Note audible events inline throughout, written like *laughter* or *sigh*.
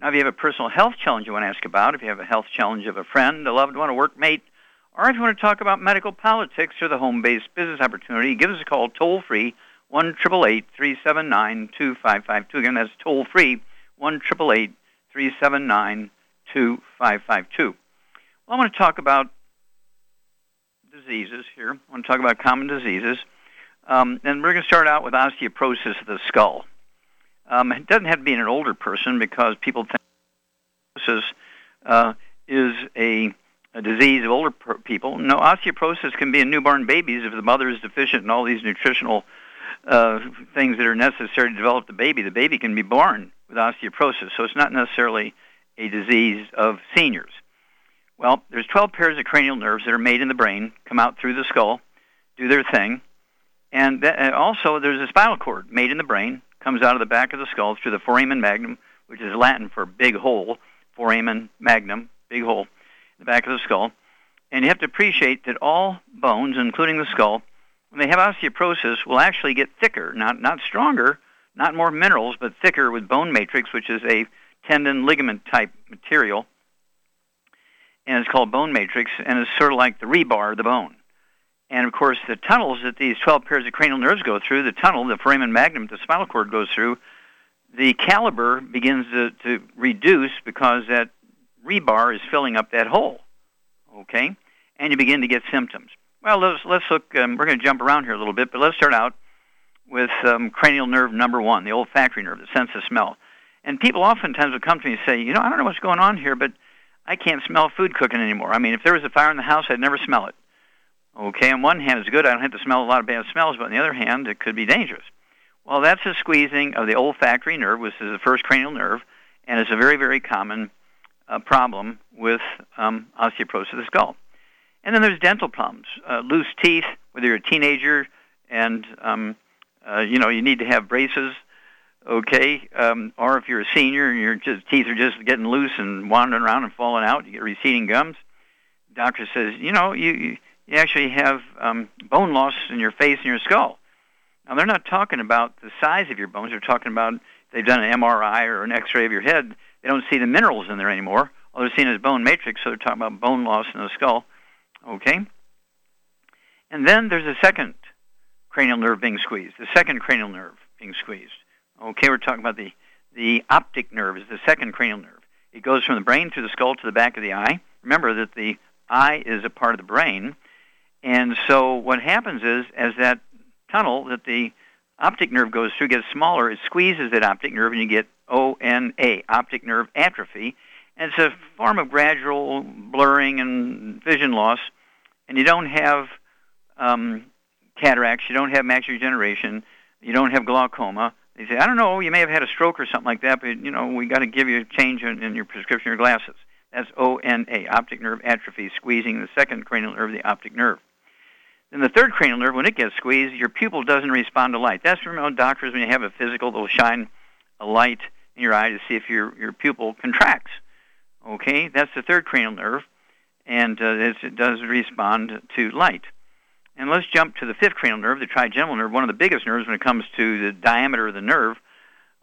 Now, if you have a personal health challenge you want to ask about, if you have a health challenge of a friend, a loved one, a workmate, or if you want to talk about medical politics or the home-based business opportunity, give us a call toll-free, 1 379 2552 Again, that's toll-free, 1 379 2552 Well, I want to talk about diseases here. I want to talk about common diseases. Um, and we're going to start out with osteoporosis of the skull. Um, it doesn't have to be in an older person because people think osteoporosis uh, is a, a, disease of older per- people. No, osteoporosis can be in newborn babies if the mother is deficient in all these nutritional uh, things that are necessary to develop the baby. The baby can be born with osteoporosis, so it's not necessarily a disease of seniors. Well, there's 12 pairs of cranial nerves that are made in the brain, come out through the skull, do their thing. And, that, and also there's a spinal cord made in the brain, comes out of the back of the skull through the foramen magnum, which is Latin for big hole, foramen magnum, big hole, in the back of the skull. And you have to appreciate that all bones, including the skull, when they have osteoporosis, will actually get thicker, not, not stronger, not more minerals, but thicker with bone matrix, which is a tendon ligament type material and it's called bone matrix, and it's sort of like the rebar of the bone. And of course, the tunnels that these 12 pairs of cranial nerves go through, the tunnel, the foramen magnum, the spinal cord goes through, the caliber begins to, to reduce because that rebar is filling up that hole. Okay? And you begin to get symptoms. Well, let's, let's look, um, we're going to jump around here a little bit, but let's start out with um, cranial nerve number one, the olfactory nerve, the sense of smell. And people oftentimes will come to me and say, you know, I don't know what's going on here, but I can't smell food cooking anymore. I mean, if there was a fire in the house, I'd never smell it. Okay, on one hand, it's good. I don't have to smell a lot of bad smells, but on the other hand, it could be dangerous. Well, that's a squeezing of the olfactory nerve, which is the first cranial nerve, and it's a very, very common uh, problem with um, osteoporosis of the skull. And then there's dental problems, uh, loose teeth, whether you're a teenager and um, uh, you know you need to have braces okay? Um, or if you're a senior and your just, teeth are just getting loose and wandering around and falling out, you get receding gums. doctor says, you know, you you actually have um, bone loss in your face and your skull. Now they're not talking about the size of your bones. They're talking about they've done an MRI or an X-ray of your head. They don't see the minerals in there anymore. All they're seeing is bone matrix, so they're talking about bone loss in the skull. Okay. And then there's a second cranial nerve being squeezed. The second cranial nerve being squeezed. Okay, we're talking about the, the optic nerve is the second cranial nerve. It goes from the brain through the skull to the back of the eye. Remember that the eye is a part of the brain. And so what happens is, as that tunnel that the optic nerve goes through gets smaller, it squeezes that optic nerve and you get ONA, optic nerve atrophy. And it's a form of gradual blurring and vision loss. And you don't have um, cataracts, you don't have macular degeneration, you don't have glaucoma, they say, I don't know, you may have had a stroke or something like that, but you know, we got to give you a change in, in your prescription or glasses. That's ONA, optic nerve atrophy, squeezing the second cranial nerve, the optic nerve. Then the third cranial nerve, when it gets squeezed, your pupil doesn't respond to light. That's from doctors when you have a physical, they'll shine a light in your eye to see if your, your pupil contracts. Okay, that's the third cranial nerve, and uh, it does respond to light. And let's jump to the fifth cranial nerve, the trigeminal nerve, one of the biggest nerves when it comes to the diameter of the nerve.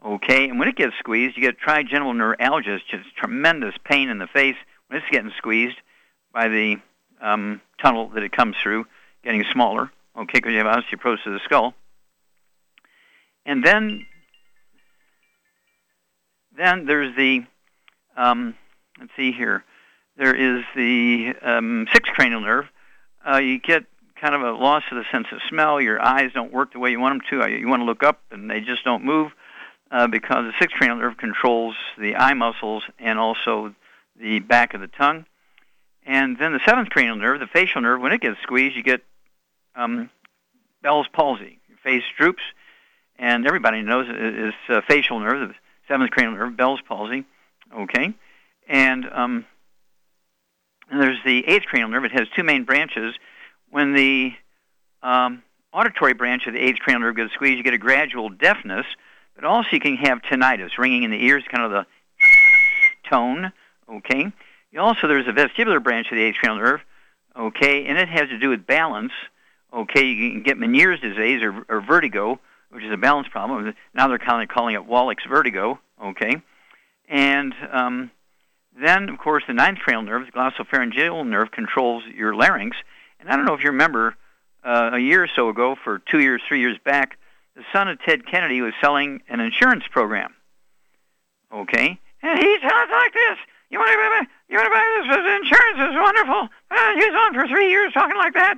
Okay, and when it gets squeezed, you get trigeminal neuralgia, just tremendous pain in the face when it's getting squeezed by the um, tunnel that it comes through, getting smaller. Okay, because you have osteoporosis of the skull. And then then there's the, um, let's see here, there is the um, sixth cranial nerve. Uh, you get kind of a loss of the sense of smell. Your eyes don't work the way you want them to. Uh, you want to look up, and they just don't move uh, because the sixth cranial nerve controls the eye muscles and also the back of the tongue. And then the seventh cranial nerve, the facial nerve, when it gets squeezed, you get um, Bell's palsy. Your face droops, and everybody knows it is uh, facial nerve, the seventh cranial nerve, Bell's palsy. Okay, and um, and there's the eighth cranial nerve. It has two main branches. When the um, auditory branch of the eighth cranial nerve gets squeezed, you get a gradual deafness, but also you can have tinnitus, ringing in the ears, kind of the *laughs* tone. Okay. Also there's a vestibular branch of the eighth cranial nerve. Okay, and it has to do with balance. Okay, you can get Meniere's disease or, or vertigo, which is a balance problem. Now they're kind of calling it Wallach's vertigo. Okay, and um, then, of course, the ninth cranial nerve, the glossopharyngeal nerve, controls your larynx. And I don't know if you remember uh, a year or so ago, for two years, three years back, the son of Ted Kennedy was selling an insurance program. Okay? And he sounds like this. You want to buy, you want to buy this? insurance is wonderful. Uh, he's on for three years talking like that.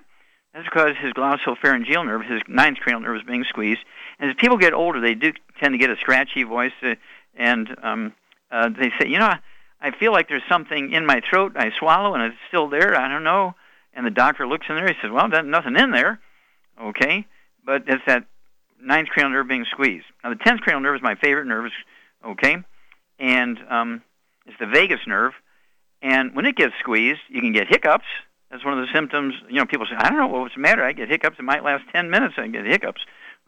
That's because his glossopharyngeal nerve, his ninth cranial nerve, is being squeezed. And as people get older, they do tend to get a scratchy voice, uh, and um, uh, they say, you know, I feel like there's something in my throat. I swallow and it's still there. I don't know. And the doctor looks in there. He says, "Well, there's nothing in there." Okay, but it's that ninth cranial nerve being squeezed. Now, the tenth cranial nerve is my favorite nerve. Okay, and um, it's the vagus nerve. And when it gets squeezed, you can get hiccups. That's one of the symptoms. You know, people say, "I don't know what's the matter. I get hiccups. It might last 10 minutes. I get hiccups."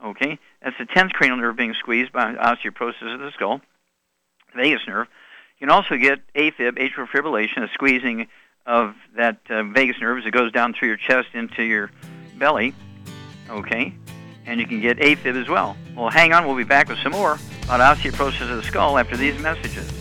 Okay, that's the tenth cranial nerve being squeezed by osteoporosis of the skull. vagus nerve. You can also get AFib, atrial fibrillation, a squeezing of that uh, vagus nerve as it goes down through your chest into your belly. Okay? And you can get AFib as well. Well, hang on. We'll be back with some more about osteoporosis of the skull after these messages.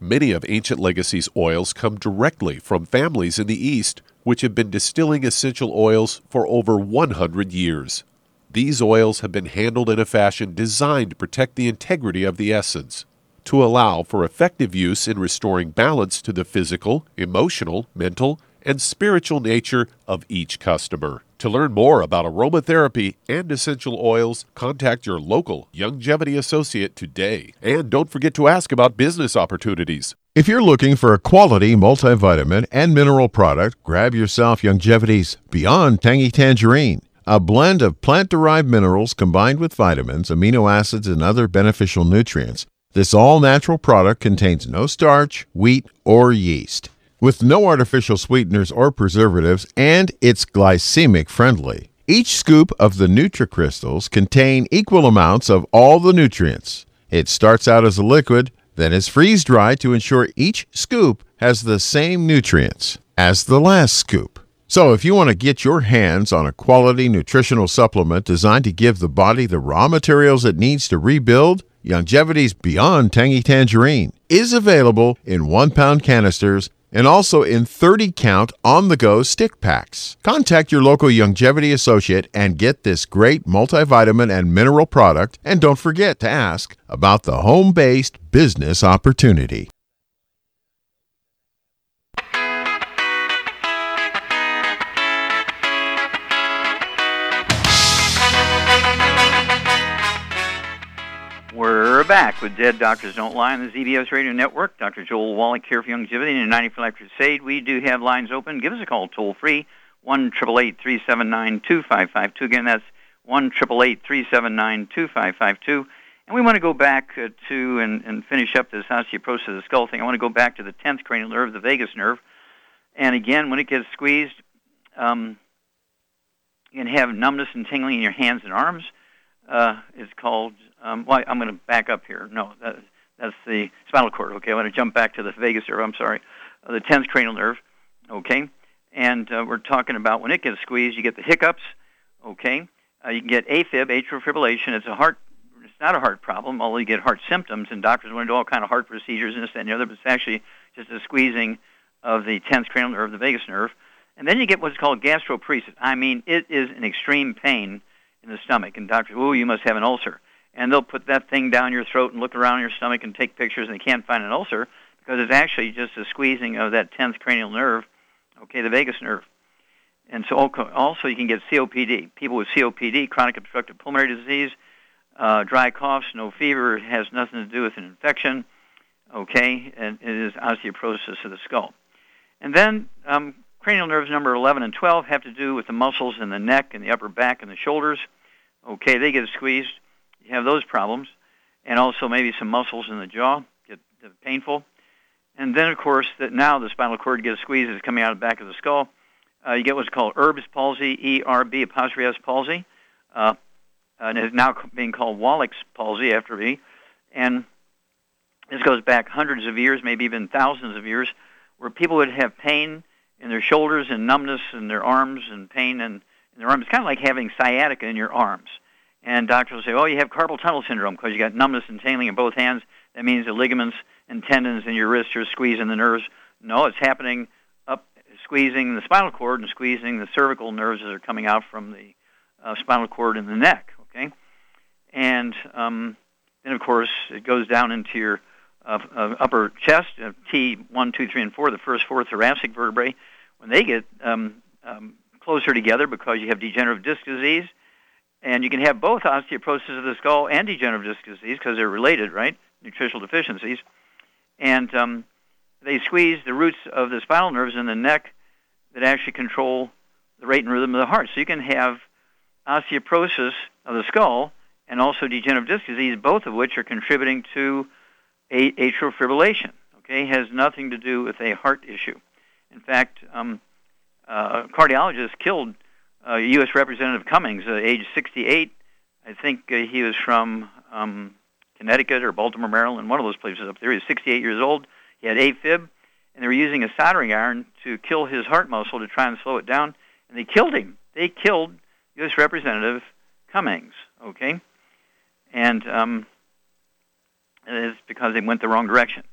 Many of Ancient Legacy's oils come directly from families in the East, which have been distilling essential oils for over 100 years. These oils have been handled in a fashion designed to protect the integrity of the essence, to allow for effective use in restoring balance to the physical, emotional, mental, and spiritual nature of each customer. To learn more about aromatherapy and essential oils, contact your local Youngevity associate today. And don't forget to ask about business opportunities. If you're looking for a quality multivitamin and mineral product, grab yourself Youngevity's Beyond Tangy Tangerine. A blend of plant derived minerals combined with vitamins, amino acids, and other beneficial nutrients. This all natural product contains no starch, wheat, or yeast with no artificial sweeteners or preservatives, and it's glycemic friendly. Each scoop of the NutriCrystals contain equal amounts of all the nutrients. It starts out as a liquid, then is freeze dried to ensure each scoop has the same nutrients as the last scoop. So, if you want to get your hands on a quality nutritional supplement designed to give the body the raw materials it needs to rebuild, Youngevity's Beyond Tangy Tangerine is available in one pound canisters and also in 30 count on the go stick packs. Contact your local Youngevity associate and get this great multivitamin and mineral product. And don't forget to ask about the home based business opportunity. We're back with Dead Doctors Don't Lie on the ZBS Radio Network. Dr. Joel Wallach here for Youngevity and 90 for Life Crusade. We do have lines open. Give us a call toll free, 1 379 2552. Again, that's 1 379 2552. And we want to go back uh, to and, and finish up this osteoporosis of the skull thing. I want to go back to the 10th cranial nerve, the vagus nerve. And again, when it gets squeezed, um, you can have numbness and tingling in your hands and arms. Uh, it's called um, well, I'm going to back up here. No, that, that's the spinal cord. Okay, I want to jump back to the vagus nerve. I'm sorry, uh, the 10th cranial nerve. Okay, and uh, we're talking about when it gets squeezed, you get the hiccups. Okay, uh, you can get AFib, atrial fibrillation. It's a heart. It's not a heart problem, although you get heart symptoms, and doctors want to do all kind of heart procedures and this and the other. But it's actually just a squeezing of the 10th cranial nerve, the vagus nerve. And then you get what's called gastroparesis. I mean, it is an extreme pain in the stomach, and doctors, oh, you must have an ulcer and they'll put that thing down your throat and look around your stomach and take pictures, and they can't find an ulcer because it's actually just a squeezing of that 10th cranial nerve, okay, the vagus nerve. And so also you can get COPD. People with COPD, chronic obstructive pulmonary disease, uh, dry coughs, no fever, has nothing to do with an infection, okay, and it is osteoporosis of the skull. And then um, cranial nerves number 11 and 12 have to do with the muscles in the neck and the upper back and the shoulders. Okay, they get squeezed you have those problems, and also maybe some muscles in the jaw get painful. And then, of course, that now the spinal cord gets squeezed, it's coming out of the back of the skull. Uh, you get what's called Erb's palsy, E-R-B apostrophe S palsy, uh, and it's now being called Wallach's palsy after me. And this goes back hundreds of years, maybe even thousands of years, where people would have pain in their shoulders and numbness in their arms and pain in, in their arms. It's kind of like having sciatica in your arms. And doctors will say, oh, you have carpal tunnel syndrome because you got numbness and tingling in both hands. That means the ligaments and tendons in your wrists are squeezing the nerves. No, it's happening up, squeezing the spinal cord and squeezing the cervical nerves that are coming out from the uh, spinal cord in the neck. Okay, and um, then of course it goes down into your uh, uh, upper chest, uh, T one, two, three, and four, the first four thoracic vertebrae. When they get um, um, closer together because you have degenerative disc disease, and you can have both osteoporosis of the skull and degenerative disc disease because they're related, right? Nutritional deficiencies. And um, they squeeze the roots of the spinal nerves in the neck that actually control the rate and rhythm of the heart. So you can have osteoporosis of the skull and also degenerative disc disease, both of which are contributing to atrial fibrillation. Okay, it has nothing to do with a heart issue. In fact, um, uh, a cardiologist killed uh, U.S. Representative Cummings, uh, age 68. I think uh, he was from um, Connecticut or Baltimore, Maryland, one of those places up there. He was 68 years old. He had AFib, and they were using a soldering iron to kill his heart muscle to try and slow it down, and they killed him. They killed U.S. Representative Cummings, okay? And um, it's because they went the wrong direction.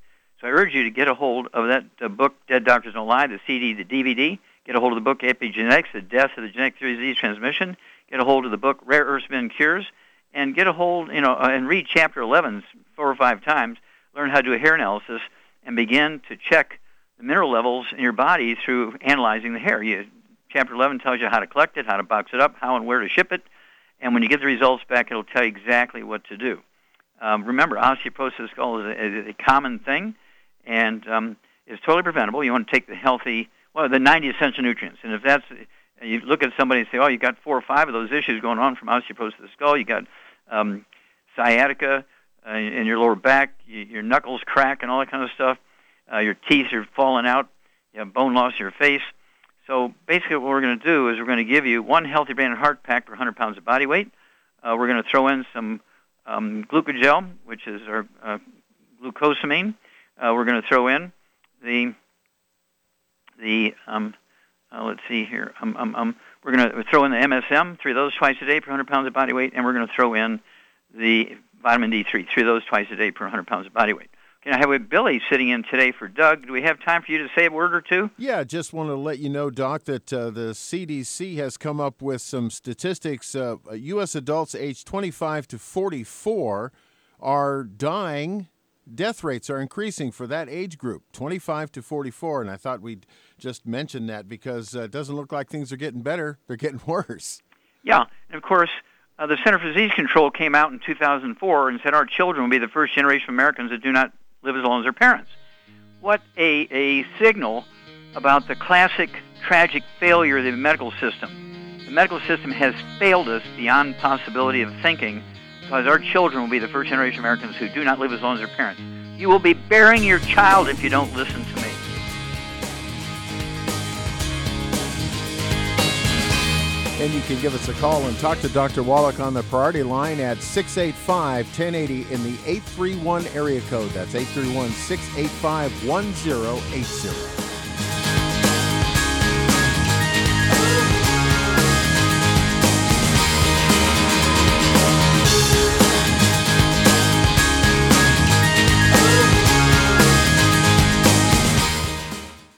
So I urge you to get a hold of that uh, book, Dead Doctors Don't Lie, the CD, the DVD. Get a hold of the book Epigenetics, The Death of the Genetic Theory of Disease Transmission. Get a hold of the book Rare Earth Spin Cures. And get a hold, you know, uh, and read chapter 11 four or five times. Learn how to do a hair analysis and begin to check the mineral levels in your body through analyzing the hair. You, chapter 11 tells you how to collect it, how to box it up, how and where to ship it. And when you get the results back, it'll tell you exactly what to do. Um, remember, osteoporosis skull is a, is a common thing, and um, it's totally preventable. You want to take the healthy well, the 90 essential nutrients. And if that's, you look at somebody and say, oh, you got four or five of those issues going on from osteoporosis of the skull, you got um, sciatica uh, in your lower back, you, your knuckles crack and all that kind of stuff, uh, your teeth are falling out, you have bone loss in your face. So basically what we're going to do is we're going to give you one healthy brain and heart pack per 100 pounds of body weight. Uh, we're going to throw in some um, glucogel, which is our uh, glucosamine. Uh, we're going to throw in the the um, uh, let's see here. Um, um, um, we're going to throw in the MSM, three of those twice a day per 100 pounds of body weight, and we're going to throw in the vitamin D3, three of those twice a day per 100 pounds of body weight. Okay, I have with Billy sitting in today for Doug. Do we have time for you to say a word or two? Yeah, just want to let you know, Doc, that uh, the CDC has come up with some statistics. Uh, U.S. adults aged 25 to 44 are dying death rates are increasing for that age group, 25 to 44. And I thought we'd just mention that because uh, it doesn't look like things are getting better; they're getting *laughs* worse. Yeah, and of course, uh, the Center for Disease Control came out in 2004 and said our children will be the first generation of Americans that do not live as long as their parents. What a, a signal about the classic tragic failure of the medical system. The medical system has failed us beyond possibility of thinking because our children will be the first generation Americans who do not live as long as their parents. You will be bearing your child if you don't listen to me. And you can give us a call and talk to Dr. Wallach on the priority line at 685 1080 in the 831 area code. That's 831 685 1080.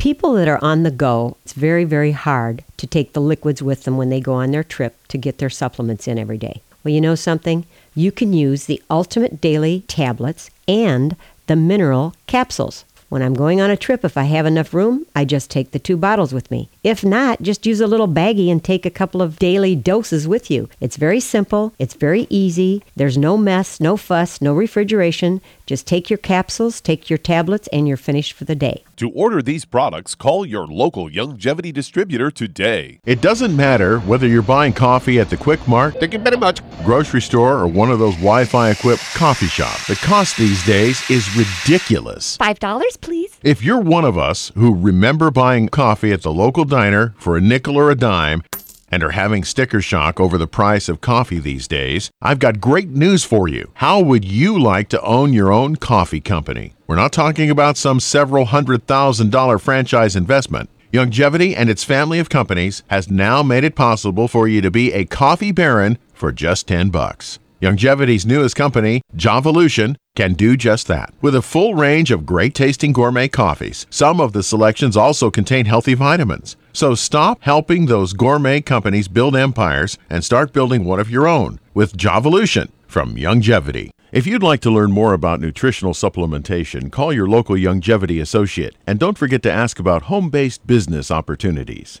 people that are on the go, it's very, very hard to take the liquids with them when they go on their trip to get their supplements in every day. Well, you know something? You can use the Ultimate Daily tablets and the mineral capsules. When I'm going on a trip, if I have enough room, I just take the two bottles with me. If not, just use a little baggie and take a couple of daily doses with you. It's very simple, it's very easy. There's no mess, no fuss, no refrigeration. Just take your capsules, take your tablets, and you're finished for the day. To order these products, call your local Youngevity distributor today. It doesn't matter whether you're buying coffee at the Quick Mart, Thank you very much. grocery store, or one of those Wi Fi equipped coffee shops. The cost these days is ridiculous. $5, please. If you're one of us who remember buying coffee at the local diner for a nickel or a dime and are having sticker shock over the price of coffee these days, I've got great news for you. How would you like to own your own coffee company? We're not talking about some several hundred thousand dollar franchise investment. Youngevity and its family of companies has now made it possible for you to be a coffee baron for just 10 bucks. Youngevity's newest company, Javolution, can do just that. With a full range of great tasting gourmet coffees, some of the selections also contain healthy vitamins. So stop helping those gourmet companies build empires and start building one of your own with Javolution from Youngevity. If you'd like to learn more about nutritional supplementation, call your local Youngevity associate and don't forget to ask about home based business opportunities.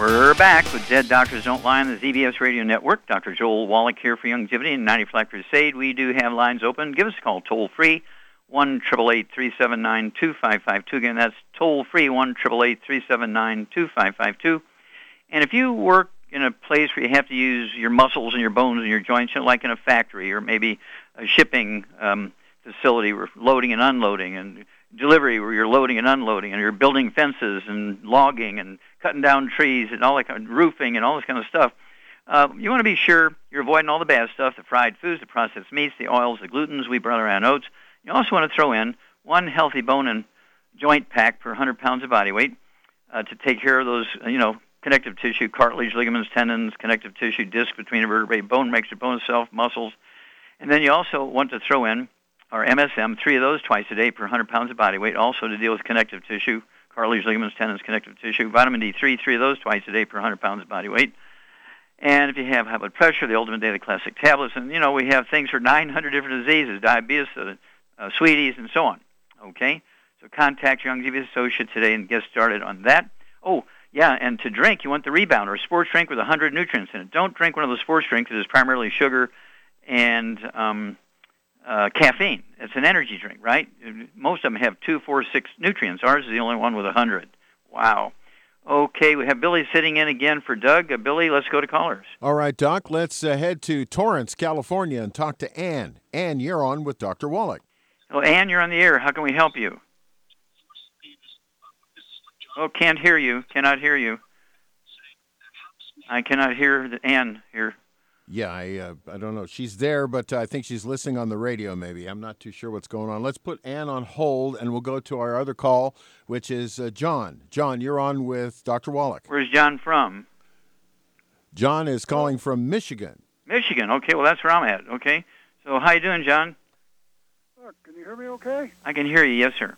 We're back with Dead Doctors Don't Lie on the ZBS Radio Network. Dr. Joel Wallach here for Youngevity and 90 Flat Crusade. We do have lines open. Give us a call toll free, 1 379 2552. Again, that's toll free, 1 379 2552. And if you work in a place where you have to use your muscles and your bones and your joints, you know, like in a factory or maybe a shipping um, facility where loading and unloading and delivery where you're loading and unloading and you're building fences and logging and cutting down trees and all that kind of roofing and all this kind of stuff. Uh, you want to be sure you're avoiding all the bad stuff, the fried foods, the processed meats, the oils, the glutens, wheat, barley, and oats. You also want to throw in one healthy bone and joint pack per 100 pounds of body weight uh, to take care of those, you know, connective tissue, cartilage, ligaments, tendons, connective tissue, disc between the vertebrae, bone makes your bone itself, muscles. And then you also want to throw in our MSM, three of those twice a day per 100 pounds of body weight, also to deal with connective tissue, cartilage, ligaments, tendons, connective tissue. Vitamin D3, three of those twice a day per 100 pounds of body weight. And if you have high blood pressure, the Ultimate Daily Classic tablets. And, you know, we have things for 900 different diseases, diabetes, uh, uh, Sweet Eze, and so on. Okay? So contact your Youngevity associate today and get started on that. Oh, yeah, and to drink, you want the rebounder, a sports drink with 100 nutrients in it. Don't drink one of those sports drinks that is primarily sugar and um, uh, caffeine. It's an energy drink, right? Most of them have two, four, six nutrients. Ours is the only one with a 100. Wow. Okay, we have Billy sitting in again for Doug. Uh, Billy, let's go to callers. All right, Doc, let's uh, head to Torrance, California, and talk to Ann. Ann, you're on with Dr. Wallach. Oh, Ann, you're on the air. How can we help you? Oh, can't hear you. Cannot hear you. I cannot hear the Ann here. Yeah, I uh, I don't know. She's there, but I think she's listening on the radio. Maybe I'm not too sure what's going on. Let's put Ann on hold, and we'll go to our other call, which is uh, John. John, you're on with Dr. Wallach. Where's John from? John is calling from Michigan. Michigan. Okay, well that's where I'm at. Okay, so how you doing, John? Uh, can you hear me? Okay. I can hear you. Yes, sir.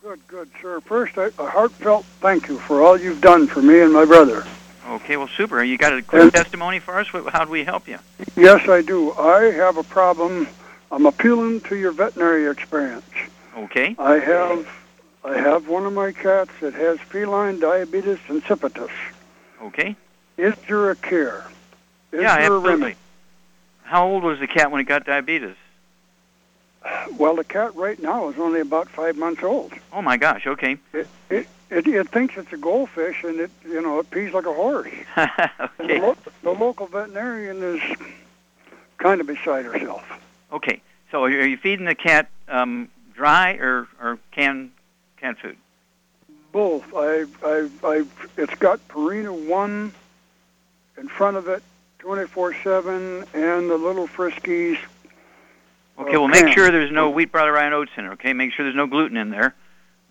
Good, good, sir. First, I, a heartfelt thank you for all you've done for me and my brother. Okay, well, super. You got a quick And- testimony for us? How do we help you? Yes, I do. I have a problem. I'm appealing to your veterinary experience. Okay. I have, I have one of my cats that has feline diabetes insipidus. Okay. Is there a cure? Is yeah, absolutely. How old was the cat when it got diabetes? Well, the cat right now is only about five months old. Oh my gosh. Okay. It, it, it, it thinks it's a goldfish, and it, you know, it pees like a horse. *laughs* And the, okay. lo- the local veterinarian is kind of beside herself. Okay. So are you, are you feeding the cat um, dry or or canned canned food? Both. I, I, I, it's got Purina One in front of it, 24/7, and the little Friskies. Okay. uh, Well, make sure there's no wheat, butter, rye, and oats in it. Okay. Make sure there's no gluten in there.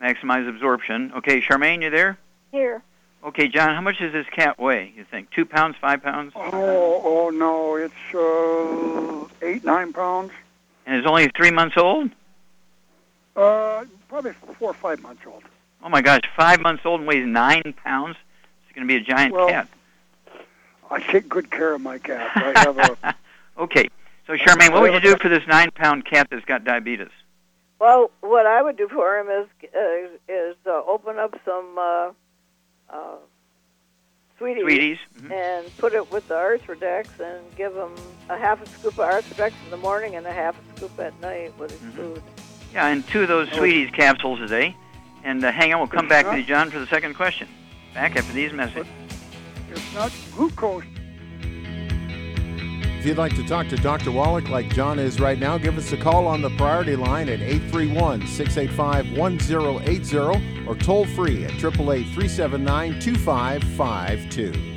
Maximize absorption. Okay. Charmaine, you there? Here. Okay, John. How much does this cat weigh? You think two pounds, five pounds? Oh, oh no, it's uh, eight, nine pounds. And it's only three months old? Uh, probably four or five months old. Oh my gosh, five months old and weighs nine pounds. It's going to be a giant Well, cat. I take good care of my cat. I have a. *laughs* okay, so Charmaine, what would you do *laughs* for this nine-pound cat that's got diabetes? Well, what I would do for him is uh, is uh, open up some uh, uh, Sweet Eze, Sweeties. Mhm. and put it with the Arthrodex and give him a half a scoop of Arthrodex in the morning and a half a scoop at night with his Mhm. food. Yeah, and two of those Sweet Eze capsules a day. And uh, hang on, we'll come back to you, John, for the second question. Back after these messages. It's not glucose. You'd like to talk to Dr. Wallach like John is right now, give us a call on the priority line at 831 685 1080 or toll free at 888 379 2552.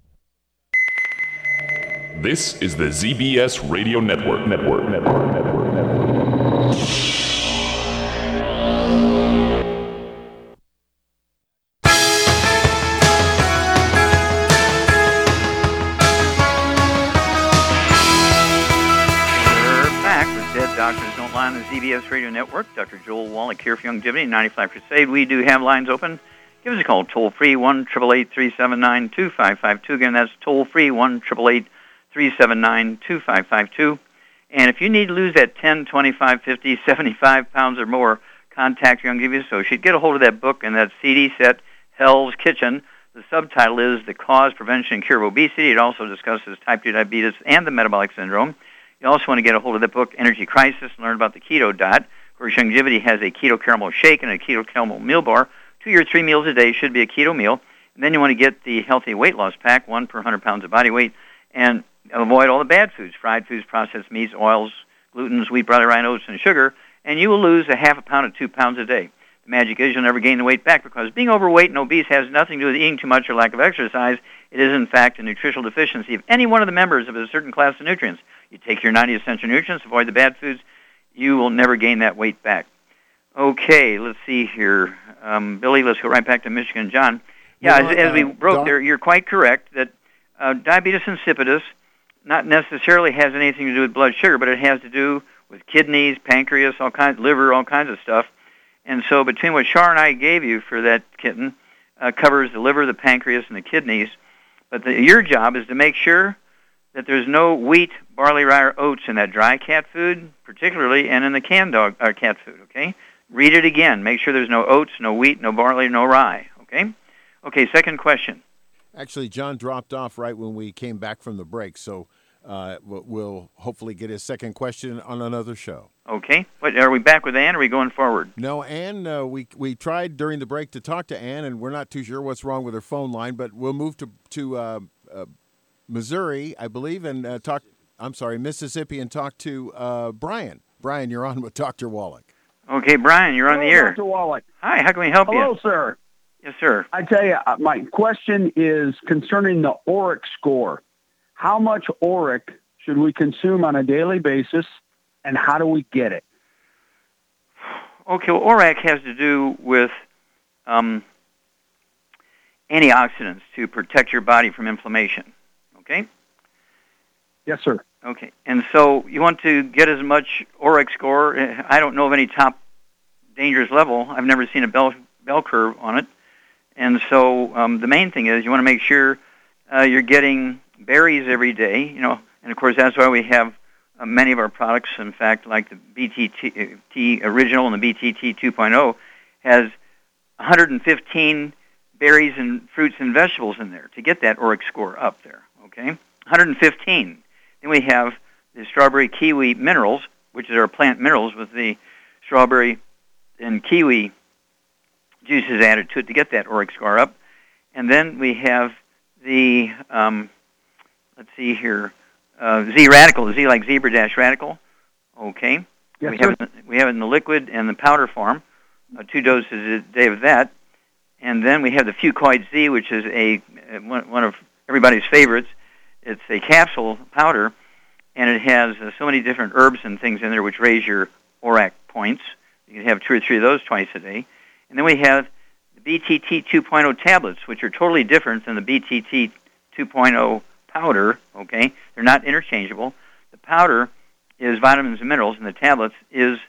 This is the ZBS Radio Network. Network. Network. Network. Network. Doctors Don't Lie on the ZBS Radio Network. Dr. Joel Wallach here for Youngevity, 95 Crusade. We do have lines open. Give us a call, toll free, 1 379 2552. Again, that's toll free, 1 379 2552. And if you need to lose that 10, 25, 50, *laughs* 75 pounds or more, contact your Youngevity associate. Get a hold of that book and that CD set, Hell's Kitchen. The subtitle is The Cause, Prevention, and Cure of Obesity. It also discusses type 2 diabetes and the metabolic syndrome. You also want to get a hold of the book Energy Crisis and learn about the keto diet. Of course, Youngevity has a keto caramel shake and a keto caramel meal bar. Two or three meals a day should be a keto meal. And then you want to get the healthy weight loss pack, one per 100 pounds of body weight, and avoid all the bad foods, fried foods, processed meats, oils, glutens, wheat, barley, rye, oats, and sugar, and you will lose a half a pound to two pounds a day. The magic is you'll never gain the weight back because being overweight and obese has nothing to do with eating too much or lack of exercise. It is, in fact, a nutritional deficiency of any one of the members of a certain class of nutrients. You take your 90 essential nutrients, avoid the bad foods, you will never gain that weight back. Okay, let's see here. Um, Billy, let's go right back to Michigan. John. Yeah, You know, as, as we uh, broke Doc- there, you're quite correct that uh, diabetes insipidus not necessarily has anything to do with blood sugar, but it has to do with kidneys, pancreas, all kinds, liver, all kinds of stuff. And so between what Char and I gave you for that kitten uh, covers the liver, the pancreas, and the kidneys. But the, your job is to make sure that there's no wheat, barley, rye, or oats in that dry cat food, particularly, and in the canned dog or cat food. Okay. Read it again. Make sure there's no oats, no wheat, no barley, no rye. Okay. Okay. Second question. Actually, John dropped off right when we came back from the break, so uh, we'll- we'll hopefully get his second question on another show. Okay. What are we back with Ann? Or are we going forward? No, Ann, uh, we we tried during the break to talk to Ann, and we're not too sure what's wrong with her phone line, but we'll move to to uh, uh, Missouri, I believe, and uh, talk. I'm sorry, Mississippi, and talk to uh, Brian. Brian, you're on with Dr. Wallach. Okay, Brian, you're on the air. Dr. Wallach. Hi. How can we help Hello, you? Hello, sir. Yes, sir. I tell you, uh, my question is concerning the ORAC score. How much ORAC should we consume on a daily basis, and how do we get it? Okay, well, ORAC has to do with um, antioxidants to protect your body from inflammation. Okay? Yes, sir. Okay. And so you want to get as much ORAC score. I don't know of any top dangerous level. I've never seen a bell, bell curve on it. And so um, the main thing is you want to make sure uh, you're getting berries every day, you know, and of course that's why we have uh, many of our products. In fact, like the BTT original and the BTT 2.0 has 115 berries and fruits and vegetables in there to get that ORAC score up there. Okay, 115. Then we have the strawberry kiwi minerals, which is our plant minerals with the strawberry and kiwi juices added to it to get that ORAC score up. And then we have the, um, let's see here, uh, Z radical, Z like zebra dash radical. Okay. Yes, we have it, we have it in the liquid and the powder form, uh, two doses a day of that. And then we have the Fucoid Z, which is a uh, one, one of everybody's favorites. It's a capsule powder, and it has uh, so many different herbs and things in there which raise your ORAC points. You can have two or three of those twice a day. And then we have the BTT 2.0 tablets, which are totally different than the BTT 2.0 powder. Okay, they're not interchangeable. The powder is vitamins and minerals, and the tablets is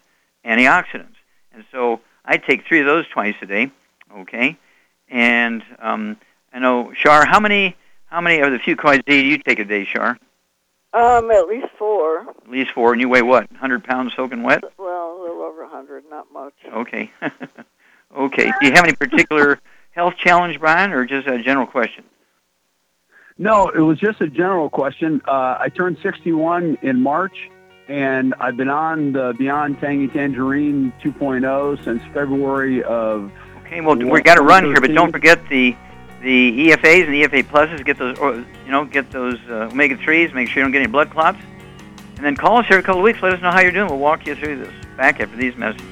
antioxidants. And so I take three of those twice a day. Okay, and um, I know Shar, how many how many of the Fucoid Z do you take a day, Shar? Um, at least four. At least four, and you weigh what? 100 pounds soaking wet? Well, a little over a hundred, not much. Okay. *laughs* okay. Do you have any particular health challenge, Brian, or just a general question? No, it was just a general question. Uh, I turned 61 in March, and I've been on the Beyond Tangy Tangerine 2.0 since February of. Okay, well, we got to run here, but don't forget the the EFAs and the EFA pluses. Get those, or, you know, get those uh, omega threes. Make sure you don't get any blood clots, and then call us here a couple of weeks. Let us know how you're doing. We'll walk you through this. Back after these messages.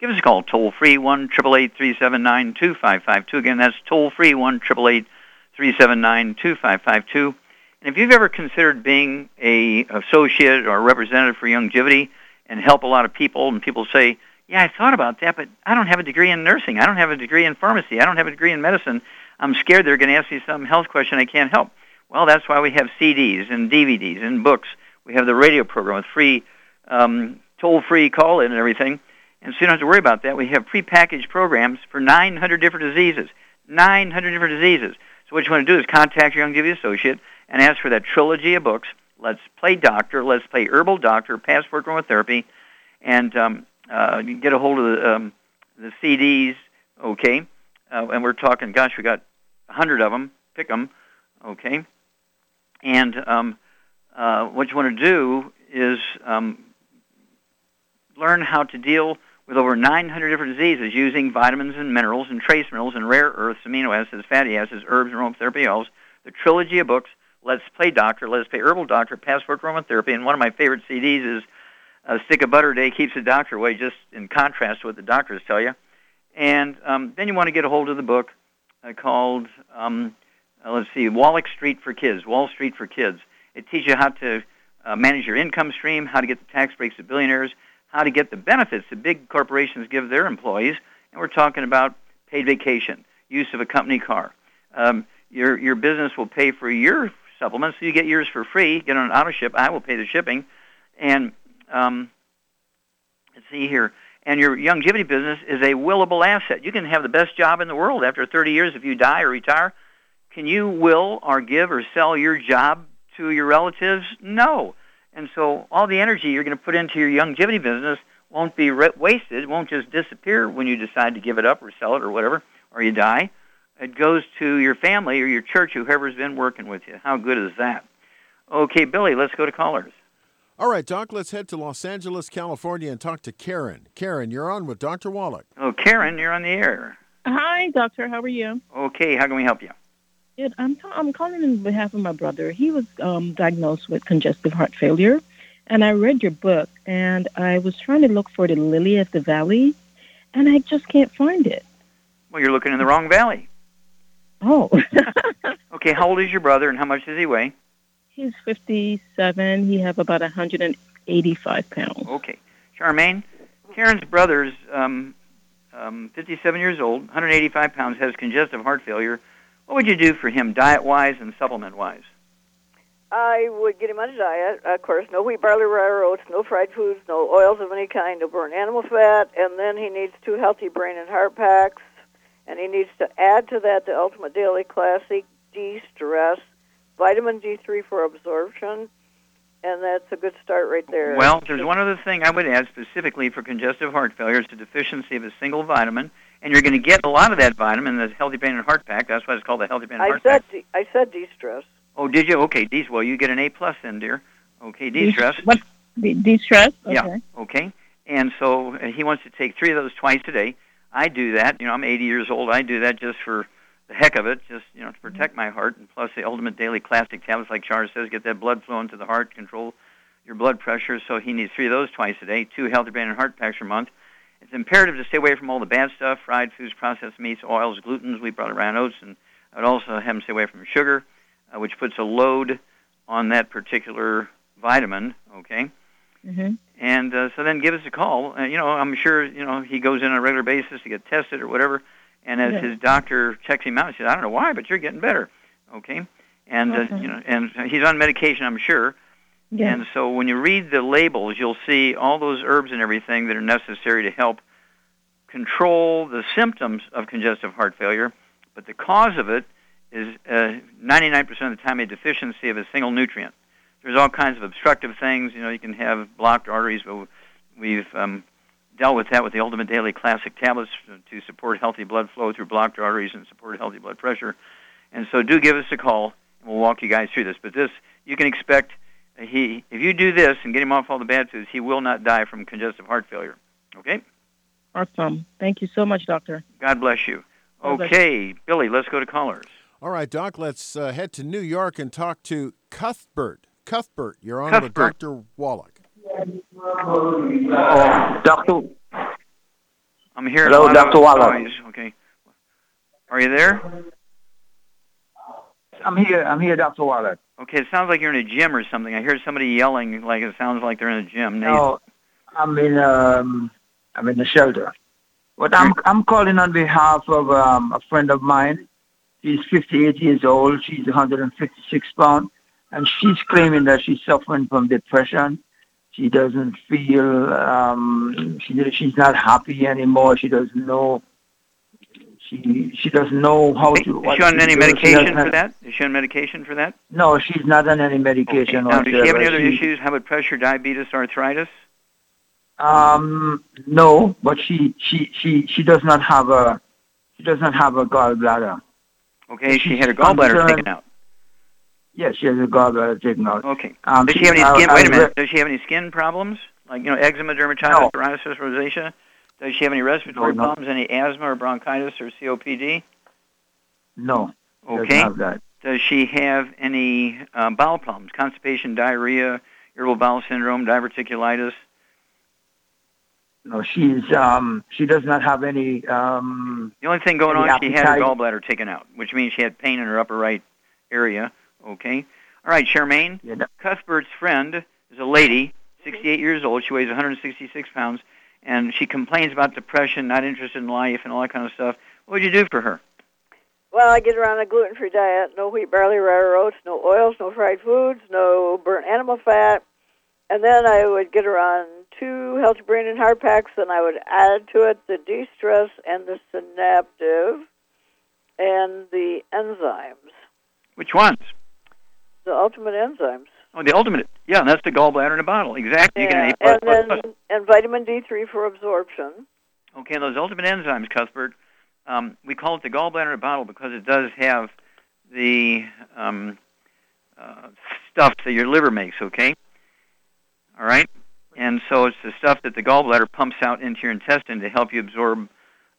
Give us a call, toll free, 1 379 2552. Again, that's toll free, 1 379 2552. And if you've ever considered being a associate or representative for Youngevity and help a lot of people, and people say, yeah, I thought about that, but I don't have a degree in nursing. I don't have a degree in pharmacy. I don't have a degree in medicine. I'm scared they're going to ask me some health question I can't help. Well, that's why we have CDs and DVDs and books. We have the radio program with free, um, toll-free call-in and everything. And so you don't have to worry about that. We have prepackaged programs for 900 different diseases. 900 different diseases. So what you want to do is contact your Youngevity associate and ask for that trilogy of books. Let's play doctor. Let's play herbal doctor, passport aromatherapy, and um, uh, get a hold of the, um, the CDs. Okay, uh, and we're talking. Gosh, we got a hundred of them. Pick them. Okay, and um, uh, what you want to do is um, learn how to deal with over 900 different diseases using vitamins and minerals and trace minerals and rare earths, amino acids, fatty acids, herbs, and aromatherapy oils. The trilogy of books, Let's Play Doctor, Let's Play Herbal Doctor, Passport Aromatherapy, and one of my favorite CDs is A Stick of Butter a Day Keeps the Doctor Away, just in contrast to what the doctors tell you. And um, then you want to get a hold of the book uh, called, um, uh, let's see, Wallach Street for Kids, Wall Street for Kids. It teaches you how to uh, manage your income stream, how to get the tax breaks of billionaires, how to get the benefits that big corporations give their employees, and we're talking about paid vacation, use of a company car. Um, your your business will pay for your supplements, so you get yours for free. Get on an auto ship. I will pay the shipping, and um, let's see here. And your Youngevity business is a willable asset. You can have the best job in the world after 30 years if you die or retire. Can you will or give or sell your job to your relatives? No. And so all the energy you're going to put into your Youngevity business won't be re- wasted. It won't just disappear when you decide to give it up or sell it or whatever, or you die. It goes to your family or your church, whoever's been working with you. How good is that? Okay, Billy, let's go to callers. All right, Doc, let's head to Los Angeles, California, and talk to Karen. Karen, you're on with Dr. Wallach. Oh, Karen, you're on the air. Hi, doctor. How are you? Okay, how can we help you? Good. I'm I'm calling on behalf of my brother. He was um, diagnosed with congestive heart failure, and I read your book, and I was trying to look for the lily of the valley, and I just can't find it. Well, you're looking in the wrong valley. Oh. *laughs* okay, how old is your brother, and how much does he weigh? He's 57. He have about 185 pounds. Okay, Charmaine, Karen's brother's um, um, 57 years old, 185 pounds, has congestive heart failure. What would you do for him, diet-wise and supplement-wise? I would get him on a diet, of course, no wheat, barley, rye, oats, no fried foods, no oils of any kind, no burnt animal fat, and then he needs two healthy brain and heart packs, and he needs to add to that the Ultimate Daily Classic De-Stress, vitamin D3 for absorption, and that's a good start right there. Well, there's one other thing I would add specifically for congestive heart failure. It's a deficiency of a single vitamin, and you're going to get a lot of that vitamin in the Healthy Brain and Heart Pack. That's why it's called the Healthy Brain and I Heart said Pack. de- I said de-stress. Oh, did you? Okay, D. Well, you get an A plus then, dear. Okay, de-stress. What? De- De-stress? Okay. Yeah. Okay. And so uh, he wants to take three of those twice a day. I do that. You know, I'm 80 years old. I do that just for the heck of it, just you know, to protect my heart. And plus, the Ultimate Daily Classic tablets, like Charles says, get that blood flowing to the heart, control your blood pressure. So he needs three of those twice a day. Two healthy brain and heart packs a month. It's imperative to stay away from all the bad stuff: fried foods, processed meats, oils, glutens. We brought around oats, and I'd also have him stay away from sugar, uh, which puts a load on that particular vitamin. Okay. Mm-hmm. And uh, so then give us a call. Uh, you know, I'm sure you know he goes in on a regular basis to get tested or whatever. And as Yeah. his doctor checks him out, he says, "I don't know why, but you're getting better." Okay. And uh, you know, and he's on medication, I'm sure. And so when you read the labels, you'll see all those herbs and everything that are necessary to help control the symptoms of congestive heart failure. But the cause of it is uh, 99% of the time a deficiency of a single nutrient. There's all kinds of obstructive things. You know, you can have blocked arteries, but we've um, dealt with that with the Ultimate Daily Classic tablets to support healthy blood flow through blocked arteries and support healthy blood pressure. And so do give us a call, and we'll walk you guys through this. But this, you can expect he, if you do this and get him off all the bad foods, he will not die from congestive heart failure. Okay? Awesome. Thank you so much, doctor. God bless you. God bless Okay, Billy, let's go to callers. All right, Doc, let's uh, head to New York and talk to Cuthbert. Cuthbert, you're on with Dr. Wallach. Doctor, I'm here. Hello, Dr. of Waller. noise. Okay. Are you there? I'm here. I'm here, Doctor Waller. Okay, it sounds like you're in a gym or something. I hear somebody yelling like it sounds like they're in a gym. No, I'm in um, I'm in the shelter. But I'm I'm calling on behalf of um, a friend of mine. She's 58 years old. She's 156 pounds, and she's claiming that she's suffering from depression. she doesn't feel um, she she's not happy anymore. She doesn't know. She she doesn't know how to. Is she on any medication for that? Is she on medication for that? No, she's not on any medication. Okay. Now, does she have any other She- issues? High blood pressure, diabetes, arthritis? Um, no, but she she she she does not have a she does not have a gallbladder. Okay, she She's had her gallbladder concerned- taken out. Yes, she has a gallbladder taken out. Okay. Um, does she she- have any skin? Wait a minute. Does she have any skin problems? Like you know, eczema, dermatitis, No. psoriasis, rosacea? Does she have any respiratory No, no. problems? Any asthma or bronchitis or COPD? No. Okay. Does she have any um, bowel problems? Constipation, diarrhea, irritable bowel syndrome, diverticulitis? No, she's um she does not have any um The only thing going on, she had her gallbladder taken out, which means she had pain in her upper right area. Okay. All right, Charmaine. Yeah, that- Cuthbert's friend is a lady, 68 years old. She weighs 166 pounds, and she complains about depression, not interested in life, and all that kind of stuff. What would you do for her? Well, I get her on a gluten-free diet. No wheat, barley, rye, or oats. No oils. No fried foods. No burnt animal fat. And then I would get her on two healthy brain and heart packs, and I would add to it the de-stress and the synaptive and the enzymes, Which ones? the ultimate enzymes. Oh, the ultimate. Yeah, that's the gallbladder in a bottle. Exactly. You Yeah, get an A++++. and then and vitamin D3 for absorption. Okay, and those ultimate enzymes, Cuthbert, um, we call it the gallbladder in a bottle because it does have the um, uh, stuff that your liver makes, okay? All right? And so it's the stuff that the gallbladder pumps out into your intestine to help you absorb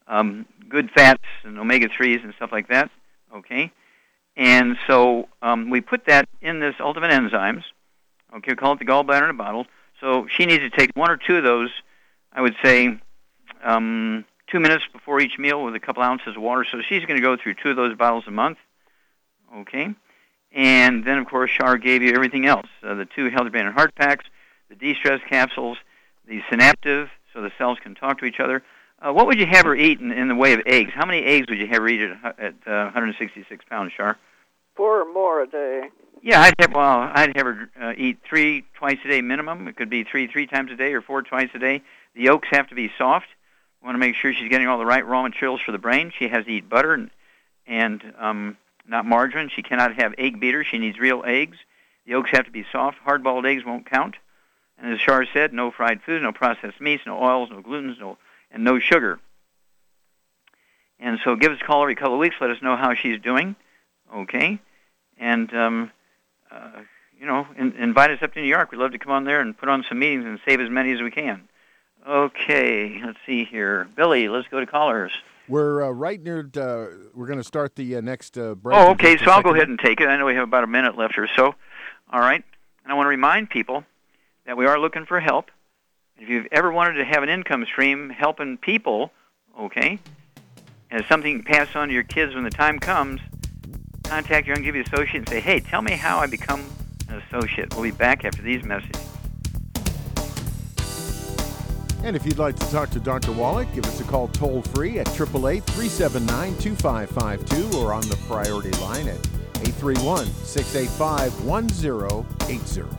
um, good fats and omega 3s and stuff like that, okay? And so um, we put that in this ultimate enzymes, okay? We call it the gallbladder in a bottle. So she needs to take one or two of those, I would say, um, two minutes before each meal with a couple ounces of water. So she's going to go through two of those bottles a month. Okay. And then, of course, Shar gave you everything else uh, the two healthy brain and heart packs, the de stress capsules, the synaptive, so the cells can talk to each other. Uh, what would you have her eat in, in the way of eggs? How many eggs would you have her eat at, at uh, 166 pounds, Shar? Four or more a day. Yeah, I'd have well, I'd have her uh, eat three twice a day minimum. It could be three three times a day or four twice a day. The yolks have to be soft. We want to make sure she's getting all the right raw materials for the brain. She has to eat butter and, and um, not margarine. She cannot have egg beaters. She needs real eggs. The yolks have to be soft. Hard-boiled eggs won't count. And as Shar said, no fried food, no processed meats, no oils, no glutens, no and no sugar. And so give us a call every couple of weeks. Let us know how she's doing. Okay. And um, uh, you know, in, invite us up to New York. We'd love to come on there and put on some meetings and save as many as we can. Okay, let's see here. Billy, let's go to callers. We're uh, right near. Uh, we're going to start the uh, next uh, break. Oh, okay, so I'll go ahead and take it. I know we have about a minute left or so. All right. And I want to remind people that we are looking for help. If you've ever wanted to have an income stream helping people, okay, as something you pass on to your kids when the time comes, contact your Youngevity associate and say, hey, tell me how I become an associate. We'll be back after these messages. And if you'd like to talk to Dr. Wallach, give us a call toll free at 888 379 2552 or on the priority line at 831 685 1080.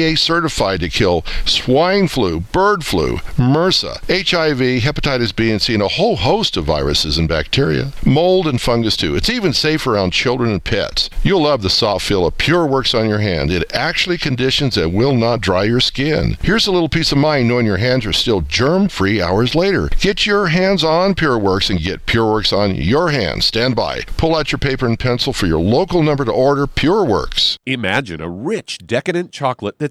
FDA certified to kill swine flu, bird flu, MRSA, HIV, hepatitis B and C, and a whole host of viruses and bacteria. Mold and fungus too. It's even safe around children and pets. You'll love the soft feel of Pure Works on your hand. It actually conditions and will not dry your skin. Here's a little peace of mind knowing your hands are still germ free hours later. Get your hands on Pure Works and get Pure Works on your hands. Stand by. Pull out your paper and pencil for your local number to order Pure Works. Imagine a rich, decadent chocolate that's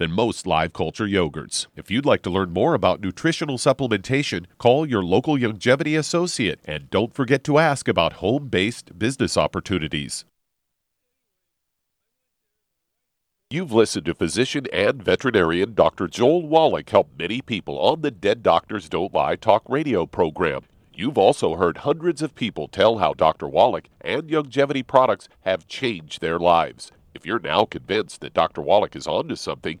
than most live culture yogurts. If you'd like to learn more about nutritional supplementation, call your local Youngevity associate and don't forget to ask about home based business opportunities. You've listened to physician and veterinarian Dr. Joel Wallach help many people on the Dead Doctors Don't Lie talk radio program. You've also heard hundreds of people tell how Dr. Wallach and Youngevity products have changed their lives. If you're now convinced that Dr. Wallach is onto something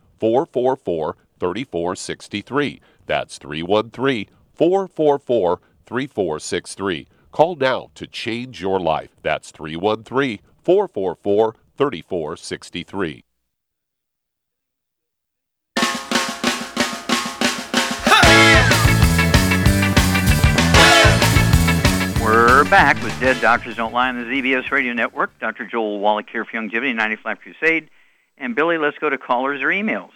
444 3463. That's 313 444 3463. Call now to change your life. That's 313 444 3463. We're back with Dead Doctors Don't Lie on the ZBS Radio Network. Dr. Joel Wallach here for Youngevity 95 Crusade. And Billy, let's go to callers or emails.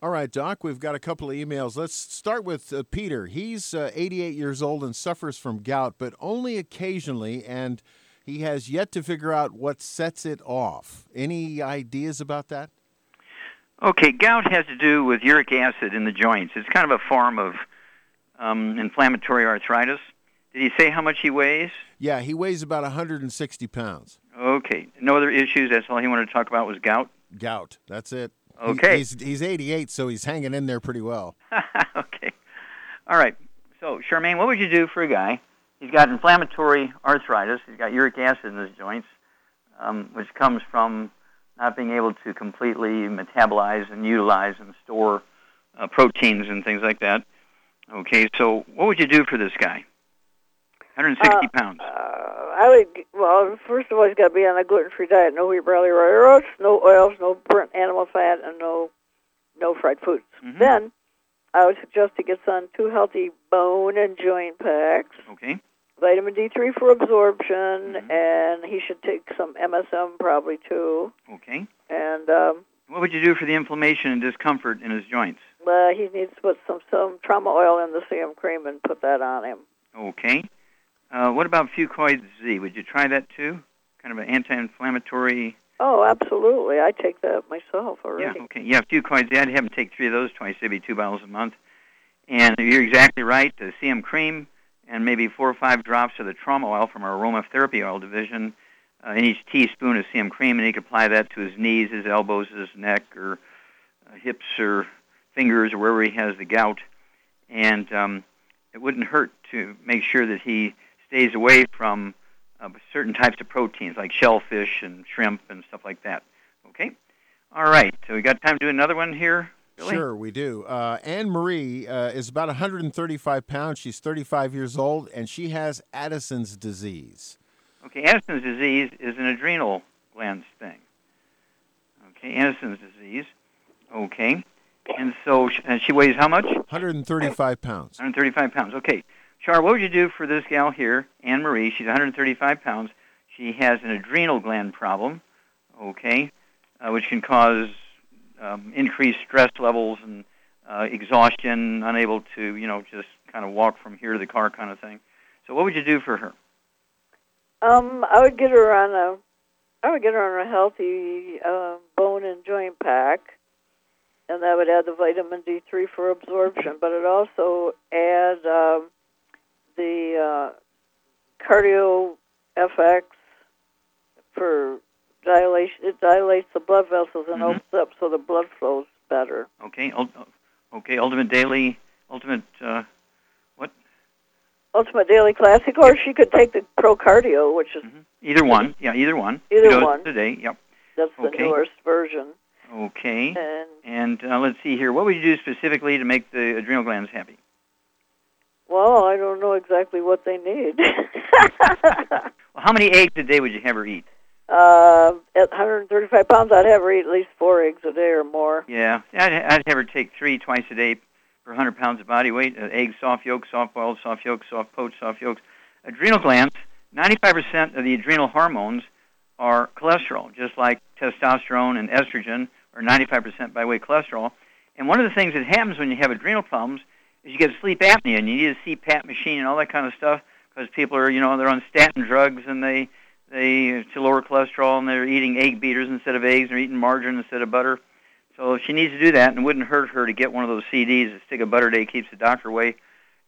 All right, Doc, we've got a couple of emails. Let's start with uh, Peter. He's uh, 88 years old and suffers from gout, but only occasionally, and he has yet to figure out what sets it off. Any ideas about that? Okay, gout has to do with uric acid in the joints. It's kind of a form of um, inflammatory arthritis. Did he say how much he weighs? Yeah, he weighs about 160 pounds. Okay. No other issues. That's all he wanted to talk about was gout. Gout. That's it. He- Okay. he's, he's 88, so he's hanging in there pretty well. *laughs* okay. All right. So, Charmaine, what would you do for a guy? He's got inflammatory arthritis. He's got uric acid in his joints, um, which comes from not being able to completely metabolize and utilize and store uh, proteins and things like that. Okay. So, what would you do for this guy? 160 pounds. Uh, I would. Well, first of all, he's got to be on a gluten-free diet. No wheat, barley, rye oats, no oils, no burnt animal fat, and no no fried foods. Mm-hmm. Then, I would suggest he gets on two healthy bone and joint packs. Okay. Vitamin D3 for absorption, Mm-hmm. and he should take some MSM probably too. Okay. And um, What would you do for the inflammation and discomfort in his joints? uh, he needs to put some some trauma oil in the CM cream and put that on him. Okay. Uh, what about Fucoid Z? Would you try that too? Kind of an anti-inflammatory. Oh, absolutely. I take that myself already. Yeah. Okay. Yeah, Fucoid Z. I'd have him take three of those twice, maybe two bottles a month. And you're exactly right. The CM cream and maybe four or five drops of the trauma oil from our aromatherapy oil division uh, in each teaspoon of CM cream, and he could apply that to his knees, his elbows, his neck, or uh, hips, or fingers, or wherever he has the gout. And um, it wouldn't hurt to make sure that he stays away from uh, certain types of proteins like shellfish and shrimp and stuff like that. Okay? All right. So we got time to do another one here? Billy? Sure, we do. Uh, Anne Marie uh, is about 135 pounds. She's 35 years old, and she has Addison's disease. Okay, Addison's disease is an adrenal glands thing. Okay, Addison's disease. Okay. And so sh- and she weighs how much? 135 pounds. 135 pounds. Okay. Char, what would you do for this gal here, Anne Marie? She's 135 pounds. She has an adrenal gland problem, okay, uh, which can cause um, increased stress levels and uh, exhaustion, unable to, you know, just kind of walk from here to the car kind of thing. So what would you do for her? Um, I would get her on a, I would get her on a healthy uh, bone and joint pack, and that would add the vitamin D3 for absorption. But it also add um, the uh, cardio FX for dilation. It dilates the blood vessels and Mhm. opens up so the blood flows better. Okay. Okay. Ultimate Daily. Ultimate. Uh, Ultimate Daily Classic, or she could take the Pro Cardio, which is either one. Yeah. Either one. Either one. a day. Yep. that's the Okay. newest version. Okay. And And uh, let's see here. What would you do specifically to make the adrenal glands happy? Well, I don't know exactly what they need. *laughs* Well, how many eggs a day would you have her eat? uh, at 135 pounds, I'd have her eat at least four eggs a day or more. Yeah, I'd, I'd have her take three twice a day per 100 pounds of body weight. Uh, eggs, soft yolks, soft boiled, soft yolks, soft poached, soft yolks. Adrenal glands, 95% of the adrenal hormones are cholesterol, just like testosterone and estrogen are 95% by weight cholesterol. And one of the things that happens when you have adrenal problems is you get sleep apnea, and you need a CPAP machine and all that kind of stuff because people are, you know, they're on statin drugs and they they to lower cholesterol and they're eating egg beaters instead of eggs, they're eating margarine instead of butter. So she needs to do that, and it wouldn't hurt her to get one of those CDs. A stick of butter day keeps the doctor away,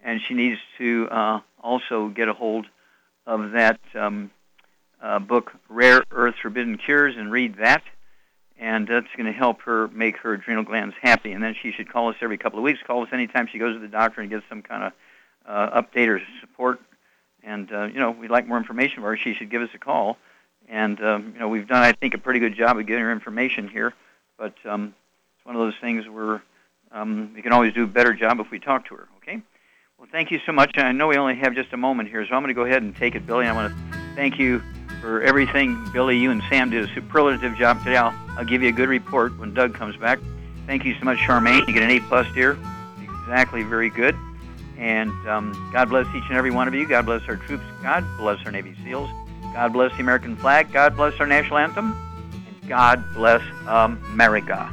and she needs to uh, also get a hold of that um, uh, book, Rare Earth Forbidden Cures, and read that. And that's going to help her make her adrenal glands happy. And then she should call us every couple of weeks. Call us anytime she goes to the doctor and gets some kind of uh, update or support. And uh, you know, we'd like more information from her. She should give us a call. And um, you know, we've done, I think, a pretty good job of getting her information here. But um, it's one of those things where um, we can always do a better job if we talk to her. Okay. Well, thank you so much. I know we only have just a moment here, so I'm going to go ahead and take it, Billy. I want to thank you for everything, Billy. You and Sam did a superlative job today. I'll, I'll give you a good report when Doug comes back. Thank you so much, Charmaine. You get an A plus here. Exactly, very good. And um, God bless each and every one of you. God bless our troops. God bless our Navy SEALs. God bless the American flag. God bless our national anthem. And God bless America.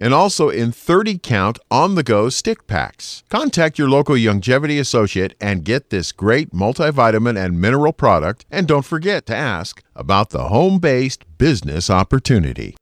and also in 30 count on the go stick packs. Contact your local Youngevity associate and get this great multivitamin and mineral product. And don't forget to ask about the home based business opportunity.